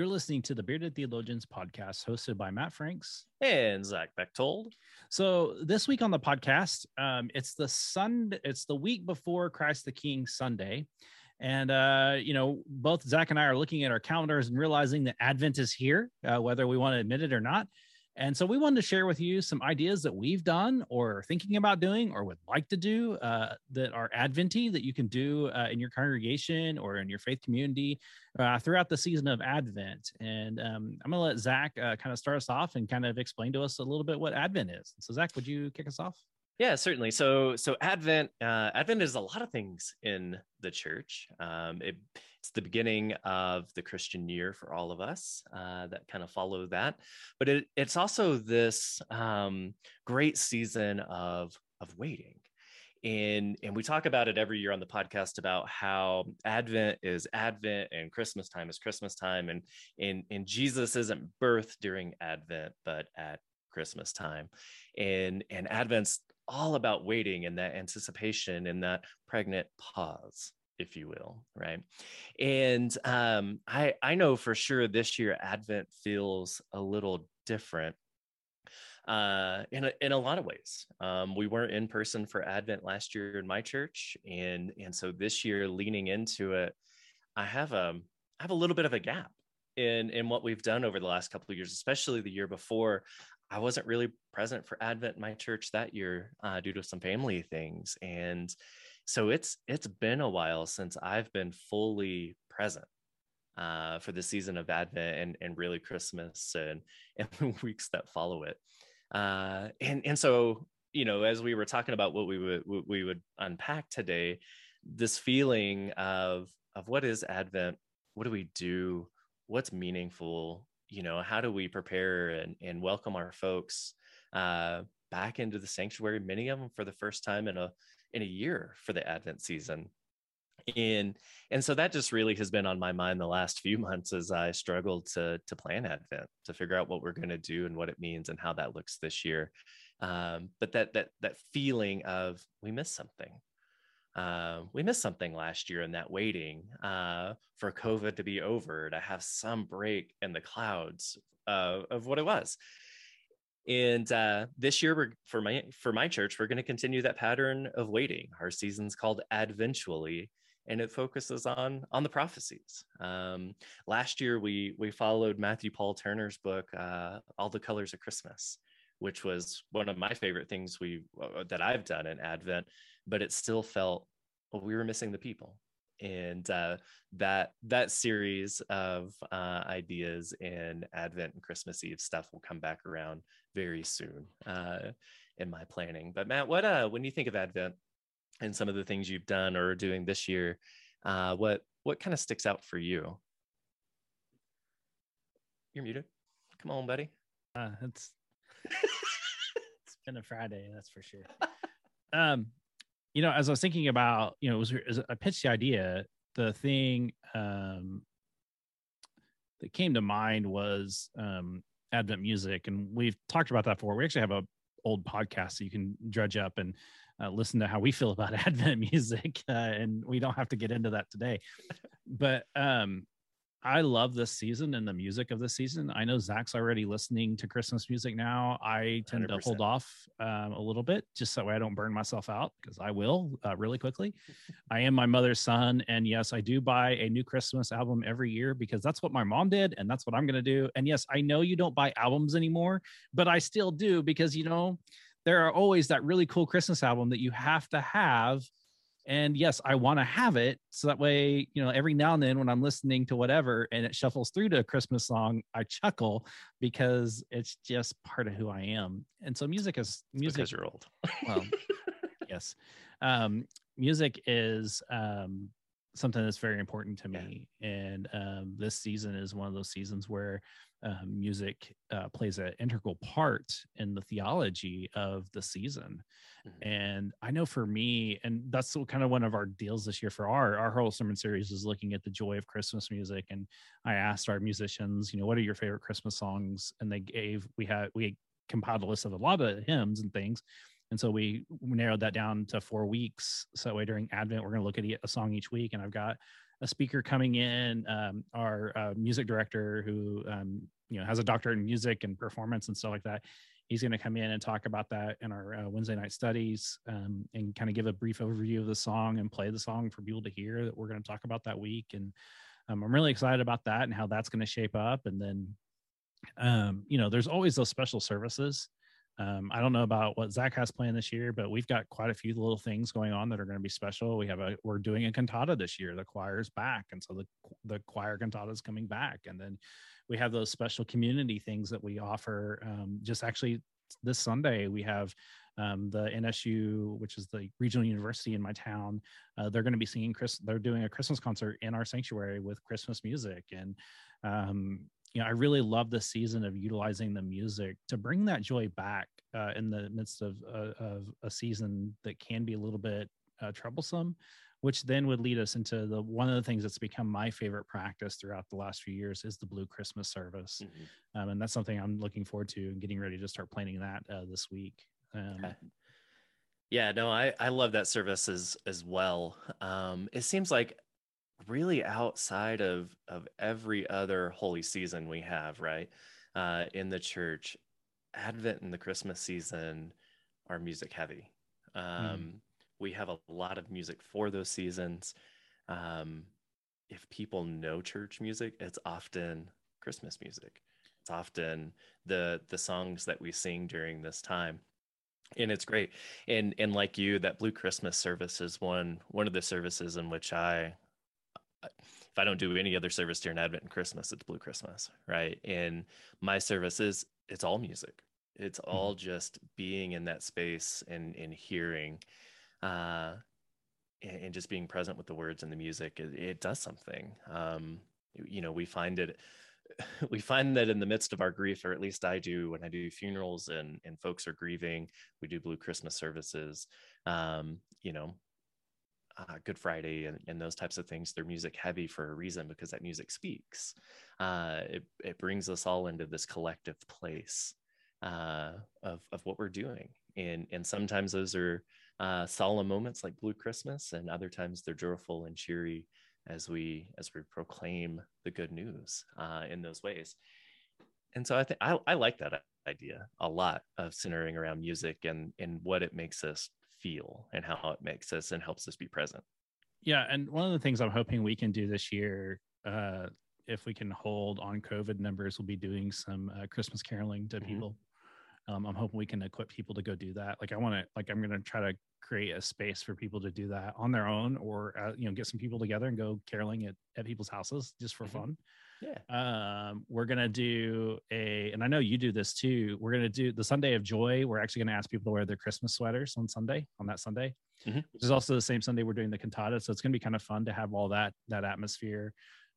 You're listening to the Bearded Theologians podcast hosted by Matt Franks and Zach Bechtold. So this week on the podcast, um, it's the Sunday, it's the week before Christ the King Sunday. And, uh, you know, both Zach and I are looking at our calendars and realizing that Advent is here, uh, whether we want to admit it or not. And so we wanted to share with you some ideas that we've done or thinking about doing or would like to do uh, that are Adventy that you can do uh, in your congregation or in your faith community uh, throughout the season of Advent. And um, I'm going to let Zach uh, kind of start us off and kind of explain to us a little bit what Advent is. So, Zach, would you kick us off? Yeah, certainly. So, so Advent, uh, Advent is a lot of things in the church. Um, it, it's the beginning of the Christian year for all of us uh, that kind of follow that. But it, it's also this um, great season of of waiting. And, and we talk about it every year on the podcast about how Advent is Advent and Christmas time is Christmas time. And, and, and Jesus isn't birthed during Advent, but at Christmas time. And, and Advent's all about waiting and that anticipation and that pregnant pause if you will right and um, i i know for sure this year advent feels a little different uh, in a, in a lot of ways. Um, we weren't in person for Advent last year in my church, and and so this year, leaning into it, I have a I have a little bit of a gap in in what we've done over the last couple of years, especially the year before. I wasn't really present for Advent in my church that year uh, due to some family things, and so it's it's been a while since I've been fully present uh, for the season of Advent and and really Christmas and and the weeks that follow it. Uh, and and so you know, as we were talking about what we would we would unpack today, this feeling of of what is Advent, what do we do, what's meaningful, you know, how do we prepare and and welcome our folks uh, back into the sanctuary? Many of them for the first time in a in a year for the Advent season. And and so that just really has been on my mind the last few months as I struggled to to plan Advent, to figure out what we're going to do and what it means and how that looks this year. Um, but that that that feeling of we missed something. Uh, we missed something last year in that waiting uh, for COVID to be over, to have some break in the clouds uh, of what it was and uh, this year for my for my church we're going to continue that pattern of waiting. Our season's called adventually and it focuses on on the prophecies. Um, last year we we followed matthew paul turner's book uh, all the colors of christmas which was one of my favorite things we uh, that i've done in advent but it still felt well we were missing the people and uh, that that series of uh, ideas and Advent and Christmas Eve stuff will come back around very soon uh, in my planning. But Matt, what uh, when you think of Advent and some of the things you've done or are doing this year, uh, what what kind of sticks out for you? You're muted. Come on, buddy. Uh, it's it's been a Friday, that's for sure. Um, you know, as I was thinking about, you know, was, was I pitched the idea. The thing um, that came to mind was um, Advent music, and we've talked about that before. We actually have a old podcast so you can dredge up and uh, listen to how we feel about Advent music, uh, and we don't have to get into that today. But um, I love this season and the music of this season. I know Zach's already listening to Christmas music now. I tend 100%. to hold off um, a little bit just so I don't burn myself out because I will uh, really quickly. I am my mother's son. And yes, I do buy a new Christmas album every year because that's what my mom did. And that's what I'm going to do. And yes, I know you don't buy albums anymore, but I still do because, you know, there are always that really cool Christmas album that you have to have and yes i want to have it. So that way you know every now and then when i'm listening to whatever and it shuffles through to a christmas song i chuckle because it's just part of who i am. And so music is music because you're old. well yes. Um music is um something that's very important to me. Yeah. and um this season is one of those seasons where um, music uh, plays an integral part in the theology of the season. Mm-hmm. And I know for me, and that's kind of one of our deals this year for our our whole sermon series is looking at the joy of Christmas music. And I asked our musicians, you know, what are your favorite Christmas songs? And they gave we had we compiled a list of a lot of hymns and things. And so we narrowed that down to four weeks. So that way during Advent, we're going to look at a song each week. And I've got a speaker coming in, um, our uh, music director who um, you know has a doctorate in music and performance and stuff like that. He's going to come in and talk about that in our uh, Wednesday night studies um, and kind of give a brief overview of the song and play the song for people to hear that we're going to talk about that week. And um, I'm really excited about that and how that's going to shape up. And then, um, you know, there's always those special services um, I don't know about what Zach has planned this year, but we've got quite a few little things going on that are going to be special. We have a we're doing a cantata this year. The choir's back, and so the the choir cantata is coming back. And then we have those special community things that we offer. Um, just actually this Sunday we have um, the NSU, which is the regional university in my town. Uh, they're going to be singing Chris. They're doing a Christmas concert in our sanctuary with Christmas music, and um, you know, I really love the season of utilizing the music to bring that joy back uh, in the midst of, uh, of a season that can be a little bit uh, troublesome, which then would lead us into the one of the things that's become my favorite practice throughout the last few years is the Blue Christmas service, mm-hmm. um, and that's something I'm looking forward to and getting ready to start planning that uh, this week. Um, okay. Yeah, no, I I love that service as as well. Um, it seems like really outside of of every other holy season we have right? Uh, in the church advent and the christmas season are music heavy. Um, mm. we have a lot of music for those seasons. Um, if people know church music it's often christmas music. It's often the the songs that we sing during this time and it's great. And and like you that blue christmas service is one one of the services in which i if I don't do any other service during Advent and Christmas, it's Blue Christmas, right? And my service is it's all music. It's all mm-hmm. just being in that space and and hearing, uh, and, and, just being present with the words and the music. It, it does something. Um, you know, we find it. We find that in the midst of our grief, or at least I do, when I do funerals and and folks are grieving, we do Blue Christmas services. Um, you know, uh, Good Friday and, and, those types of things, they're music heavy for a reason because that music speaks. Uh, it, it brings us all into this collective place uh, of, of what we're doing. And, and sometimes those are uh, solemn moments like Blue Christmas, and other times they're joyful and cheery as we as we proclaim the good news uh, in those ways. And so I think I, I like that idea a lot of centering around music and and what it makes us feel and how it makes us and helps us be present. Yeah, and one of the things I'm hoping we can do this year, uh, if we can hold on COVID numbers, we'll be doing some uh, Christmas caroling to mm-hmm. people. Um, I'm hoping we can equip people to go do that. Like I want to, like I'm going to try to create a space for people to do that on their own, or uh, you know, get some people together and go caroling at at people's houses just for mm-hmm. fun. Yeah. Um, we're gonna do a, and I know you do this too. We're gonna do the Sunday of Joy. We're actually gonna ask people to wear their Christmas sweaters on Sunday, on that Sunday, mm-hmm. which is also the same Sunday we're doing the cantata. So it's gonna be kind of fun to have all that that atmosphere.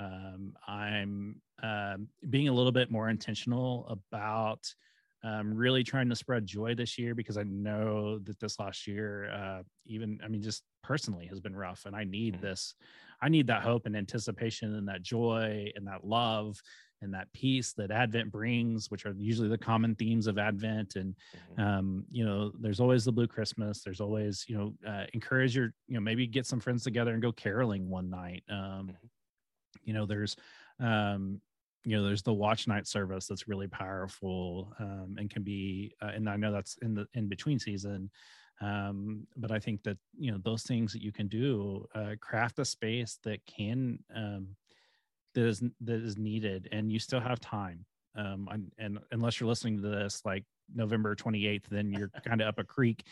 Um, I'm um, being a little bit more intentional about um, really trying to spread joy this year because I know that this last year, uh, even I mean, just personally has been rough, and I need mm-hmm. this I need that hope and anticipation and that joy and that love and that peace that Advent brings, which are usually the common themes of Advent. And, mm-hmm. um, you know, there's always the Blue Christmas. There's always, you know, uh, encourage your, you know, maybe get some friends together and go caroling one night. Um, mm-hmm. You know, there's, um, you know, there's the watch night service that's really powerful um, and can be, uh, and I know that's in the in between season um, but i think that you know those things that you can do uh, craft a space that can um, that is that is needed and you still have time um, and, and unless you're listening to this like november 28th then you're kind of up a creek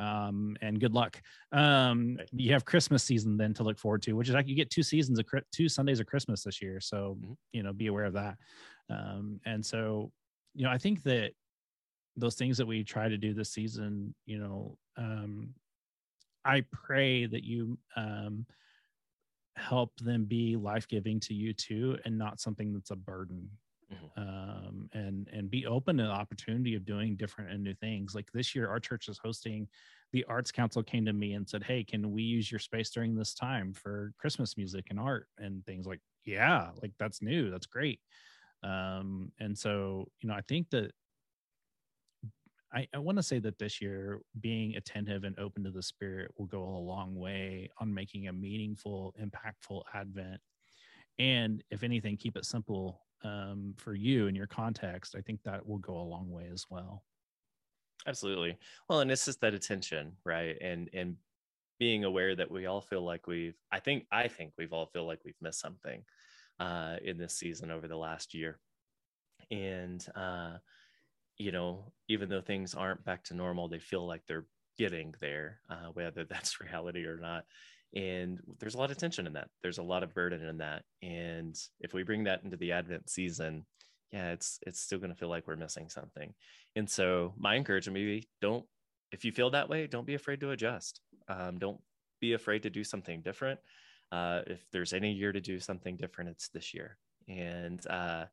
um, and good luck. Um, you have Christmas season then to look forward to, which is like you get two seasons of two Sundays of Christmas this year. So, mm-hmm. you know, be aware of that. Um, and so, you know, I think that those things that we try to do this season, you know, um, I pray that you um, help them be life giving to you too, and not something that's a burden. Mm-hmm. um, and and be open to the opportunity of doing different and new things. Like this year, our church is hosting. The Arts Council came to me and said, "Hey, can we use your space during this time for Christmas music and art and things like?" Yeah, like that's new. That's great. Um, and so you know, I think that I, I want to say that this year, being attentive and open to the Spirit will go a long way on making a meaningful, impactful Advent. And if anything, keep it simple um, for you and your context. I think that will go a long way as well. Absolutely. Well, and it's just that attention, right? And and being aware that we all feel like we've. I think I think we've all feel like we've missed something uh, in this season over the last year, and. uh you know, even though things aren't back to normal, they feel like they're getting there, uh, whether that's reality or not. And there's a lot of tension in that. There's a lot of burden in that. And if we bring that into the Advent season, yeah, it's it's still going to feel like we're missing something. And so my encouragement maybe don't if you feel that way, don't be afraid to adjust. Um, don't be afraid to do something different. Uh, if there's any year to do something different, it's this year. And uh,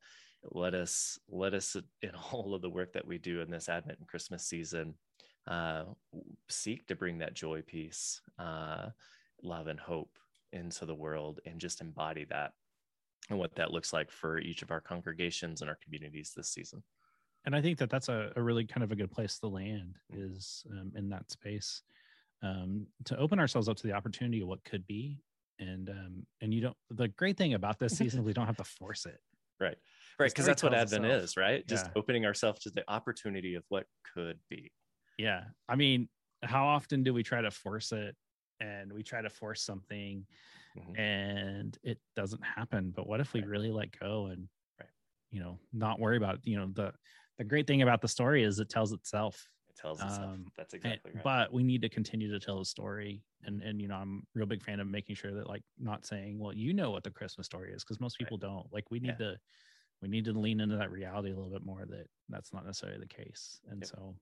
let us let us in all of the work that we do in this advent and christmas season uh, seek to bring that joy peace uh, love and hope into the world and just embody that and what that looks like for each of our congregations and our communities this season. And i think that that's a, a really kind of a good place to land mm-hmm. is um, in that space um, to open ourselves up to the opportunity of what could be. And um, and you don't the great thing about this season we don't have to force it. Right. Right because that's what advent itself. is right? just opening ourselves to the opportunity of what could be. Yeah. I mean how often do we try to force it and we try to force something mm-hmm. and it doesn't happen but what if we right. really let go and right. you know not worry about it? you know the the great thing about the story is it tells itself it tells itself um, that's exactly and, right but we need to continue to tell the story and and you know i'm a real big fan of making sure that like not saying well you know what the christmas story is because most people right. don't like we need yeah. to we need to lean into that reality a little bit more that that's not necessarily the case. And yep. so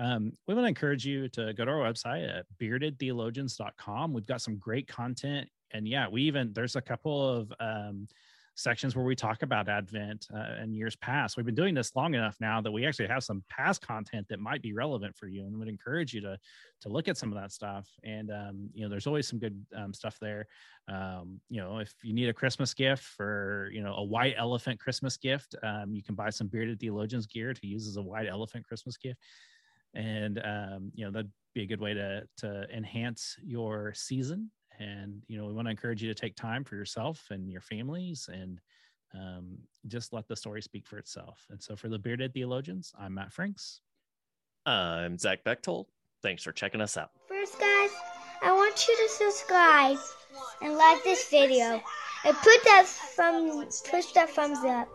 um, we want to encourage you to go to our website at beardedtheologians.com. We've got some great content. And yeah, we even, there's a couple of um, sections where we talk about Advent uh, and years past. We've been doing this long enough now that we actually have some past content that might be relevant for you, and would encourage you to to look at some of that stuff. And um, you know, there's always some good um, stuff there. Um, you know, if you need a Christmas gift for you know a white elephant Christmas gift, um, you can buy some bearded theologians gear to use as a white elephant Christmas gift. And um, you know that'd be a good way to to enhance your season. And you know we want to encourage you to take time for yourself and your families and um, just let the story speak for itself. And so for the bearded theologians i'm matt franks. I'm zach bechtold. Thanks for checking us out. First guys i want you to subscribe and like this video. And put that thumb push that thumbs up